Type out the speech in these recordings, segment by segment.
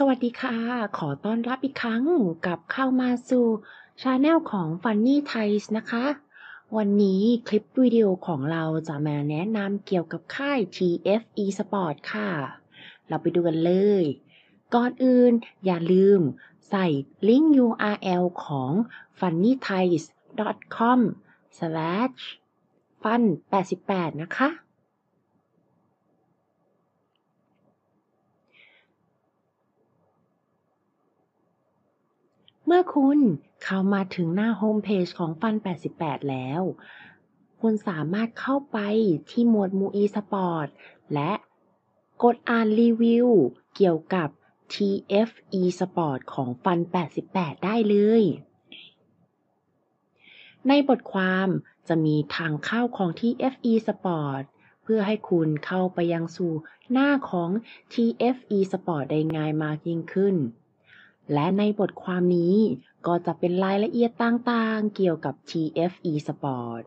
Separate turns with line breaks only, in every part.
สวัสดีค่ะ ขอต้อนรับอีกครั้งกับเข้ามาสู่ชาแนลของ Funny Thais นะคะ วันนี้คลิปวิดีโอของเราจะมาแนะนำเกี่ยวกับค่าย TF eSport ค่ะ เราไปดูกันเลย ก่อนอื่นอย่าลืมใส่ลิงก์ URL ของ funnythais.com slash fun 88 นะคะ เมื่อคุณเข้ามาถึงหน้าโฮมเพจของฟัน 88 แล้ว คุณสามารถเข้าไปที่หมวดมู่ e-sport และกดอ่านรีวิวเกี่ยวกับ TF e-sport ของฟัน 88 ได้เลย ในบทความจะมีทางเข้าของ TF e-sport เพื่อให้คุณเข้าไปยังสู่หน้าของ TF e-sport ได้ง่ายมากยิ่งขึ้น และในบทความนี้ก็จะเป็นรายละเอียดต่างๆ เกี่ยวกับ TF eSport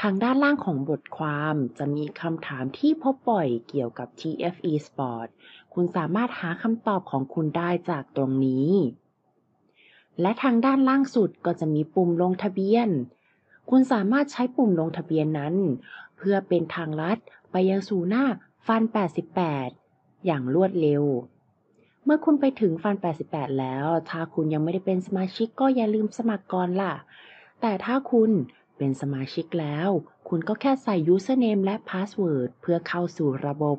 ทางด้านล่างของบทความจะมีคำถามที่พบบ่อยเกี่ยวกับ TF eSport คุณสามารถหาคำตอบของคุณได้จากตรงนี้ และทางด้านล่างสุดก็จะมีปุ่มลงทะเบียน คุณสามารถใช้ปุ่มลงทะเบียนนั้น เพื่อเป็นทางลัดไปยังสู่หน้าฟัน 88 อย่างรวดเร็ว เมื่อคุณไปถึงฟัน 88 แล้ว ถ้าคุณยังไม่ได้เป็นสมาชิกก็อย่าลืมสมัครก่อนล่ะ แต่ถ้าคุณเป็นสมาชิกแล้ว คุณก็แค่ใส่ username และ password เพื่อเข้าสู่ระบบ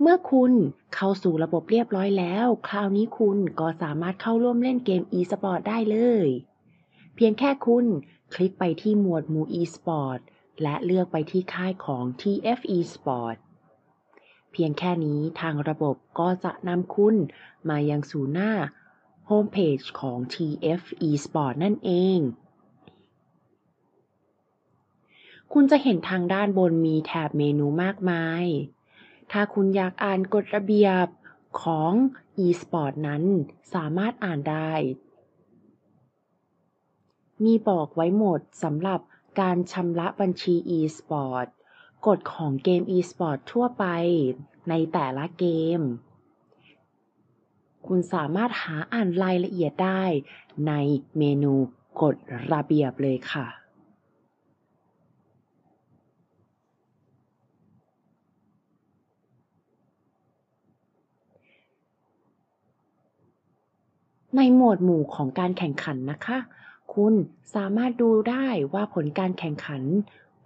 เมื่อคุณเข้าสู่ระบบเรียบร้อยแล้ว คราวนี้คุณก็สามารถเข้าร่วมเล่นเกม e-sport ได้เลย เพียงแค่คุณคลิกไปที่หมวดหมู่ e-sport และเลือกไปที่ค่ายของ TF eSport เพียงแค่นี้ทางระบบก็จะนำคุณมายังสู่หน้าโฮมเพจของ TF eSport นั่นเอง คุณจะเห็นทางด้านบนมีแถบเมนูมากมาย ถ้าคุณอยากอ่านกฎระเบียบของ eSport นั้นสามารถอ่านได้ มีบอกไว้หมดสำหรับการชำระบัญชี e-sport กฎของเกม e-sport ทั่วไป ในแต่ละเกม คุณสามารถหาอ่านรายละเอียดได้ในเมนูกฎระเบียบเลยค่ะ ในหมวดหมู่ของการแข่งขันนะคะ คุณสามารถดูได้ว่าผลการแข่งขัน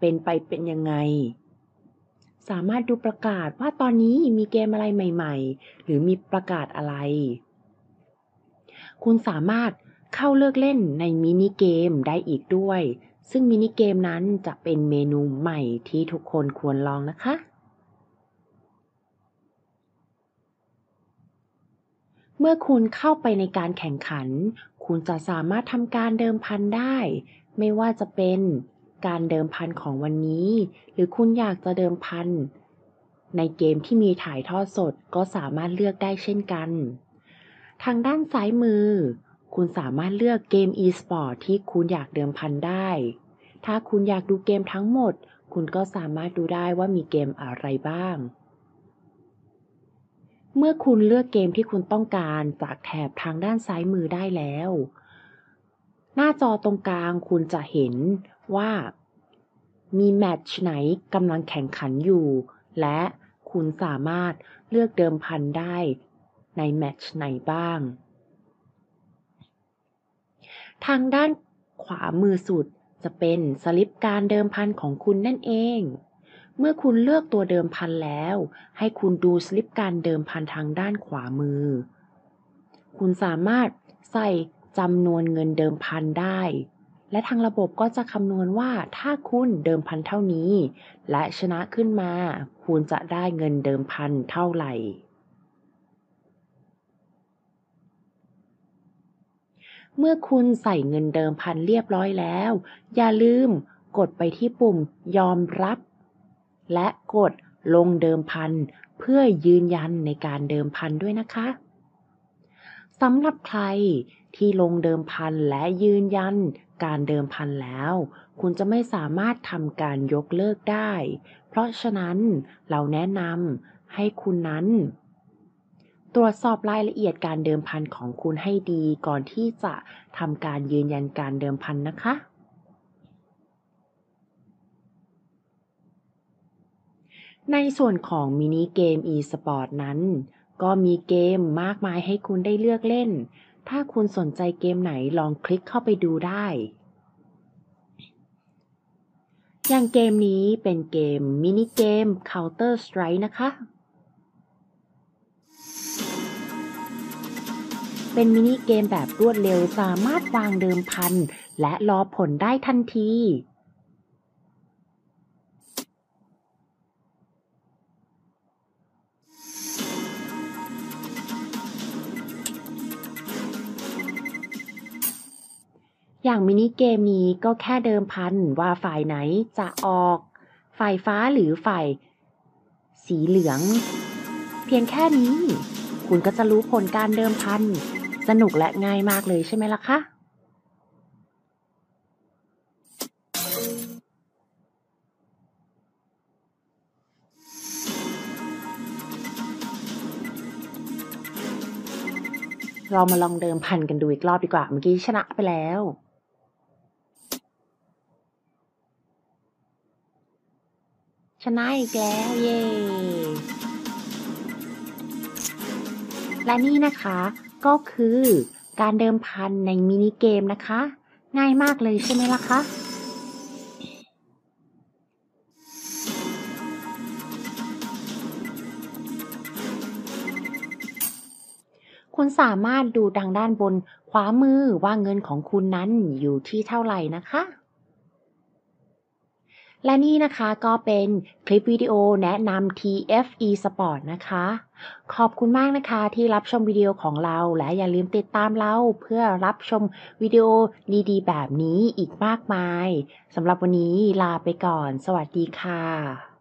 เป็นไปเป็นยังไง สามารถดูประกาศว่าตอนนี้มีเกมอะไรใหม่ ๆ หรือมีประกาศอะไร คุณสามารถเข้าเลือกเล่นในมินิเกมได้อีกด้วย ซึ่งมินิเกมนั้นจะเป็นเมนูใหม่ที่ทุกคนควรลองนะคะ เมื่อคุณเข้าไปในการแข่งขัน คุณจะสามารถทำการเดิมพันได้ ไม่ว่าจะเป็น การเดิมพันของวันนี้ หรือคุณอยากจะเดิมพัน ในเกมที่มีถ่ายทอดสดก็สามารถเลือกได้เช่นกัน ทางด้านซ้ายมือ คุณสามารถเลือกเกม e-sport ที่คุณอยากเดิมพันได้ ถ้าคุณอยากดูเกมทั้งหมด คุณก็สามารถดูได้ว่ามีเกมอะไรบ้าง เมื่อคุณเลือกเกมที่คุณต้องการจากแถบทางด้านซ้ายมือได้แล้วหน้าจอตรงกลางคุณจะเห็น ว่ามีแมตช์ไหนกำลังแข่งขันอยู่ และคุณสามารถเลือกเดิมพันได้ในแมตช์ไหนบ้าง ทางด้านขวามือสุดจะเป็นสลิปการเดิมพันของคุณนั่นเอง เมื่อคุณเลือกตัวเดิมพันแล้ว ให้คุณดูสลิปการเดิมพันทางด้านขวามือ คุณสามารถใส่จำนวนเงินเดิมพันได้ และทางระบบก็จะคำนวณว่าถ้าคุณเดิมพันเท่านี้ และชนะขึ้นมา คุณจะได้เงินเดิมพันเท่าไหร่ เมื่อคุณใส่เงินเดิมพันเรียบร้อยแล้ว อย่าลืมกดไปที่ปุ่มยอมรับ และกดลงเดิมพันเพื่อยืนยันในการเดิมพันด้วยนะคะสำหรับใครที่ลงเดิมพันและยืนยัน การเดิมพันแล้ว คุณจะไม่สามารถทำการยกเลิกได้ เพราะฉะนั้นเราแนะนำให้คุณนั้น ตรวจสอบรายละเอียดการเดิมพันของคุณให้ดีก่อนที่จะทำการยืนยันการเดิมพันนะคะในส่วนของมินิเกม e-sport นั้น ก็มีเกมมากมายให้คุณได้เลือกเล่น ถ้าคุณสนใจเกมไหนลองคลิกเข้าไปดูได้ อย่างเกมนี้เป็นเกมมินิเกม Counter Strike นะคะ เป็นมินิเกมแบบรวดเร็วสามารถวางเดิมพัน และรอผลได้ทันที อย่างมินิเกมนี้ก็แค่เดิมพันว่าฝ่ายไหนจะออก ฝ่ายฟ้าหรือฝ่ายสีเหลือง เพียงแค่นี้ คุณก็จะรู้ผลการเดิมพัน สนุกและง่ายมากเลยใช่ไหมล่ะคะเรามาลองเดิมพันกันดูอีกรอบดีกว่า เมื่อกี้ชนะไปแล้ว ชนะอีกแล้วเย้และนี่นะคะก็คือการเดิมพันในมินิเกมนะคะ ง่ายมากเลยใช่ไหมล่ะคะคุณสามารถดูดังด้านบนขวามือว่าเงินของคุณนั้นอยู่ที่เท่าไหร่นะคะ และนี่นะคะก็เป็นคลิปวิดีโอแนะนำ TFE Sport นะคะ ขอบคุณมากนะคะที่รับชมวิดีโอของเรา และอย่าลืมติดตามเราเพื่อรับชมวิดีโอดีๆ แบบนี้อีกมากมายสำหรับวันนี้ลาไปก่อน สวัสดีค่ะ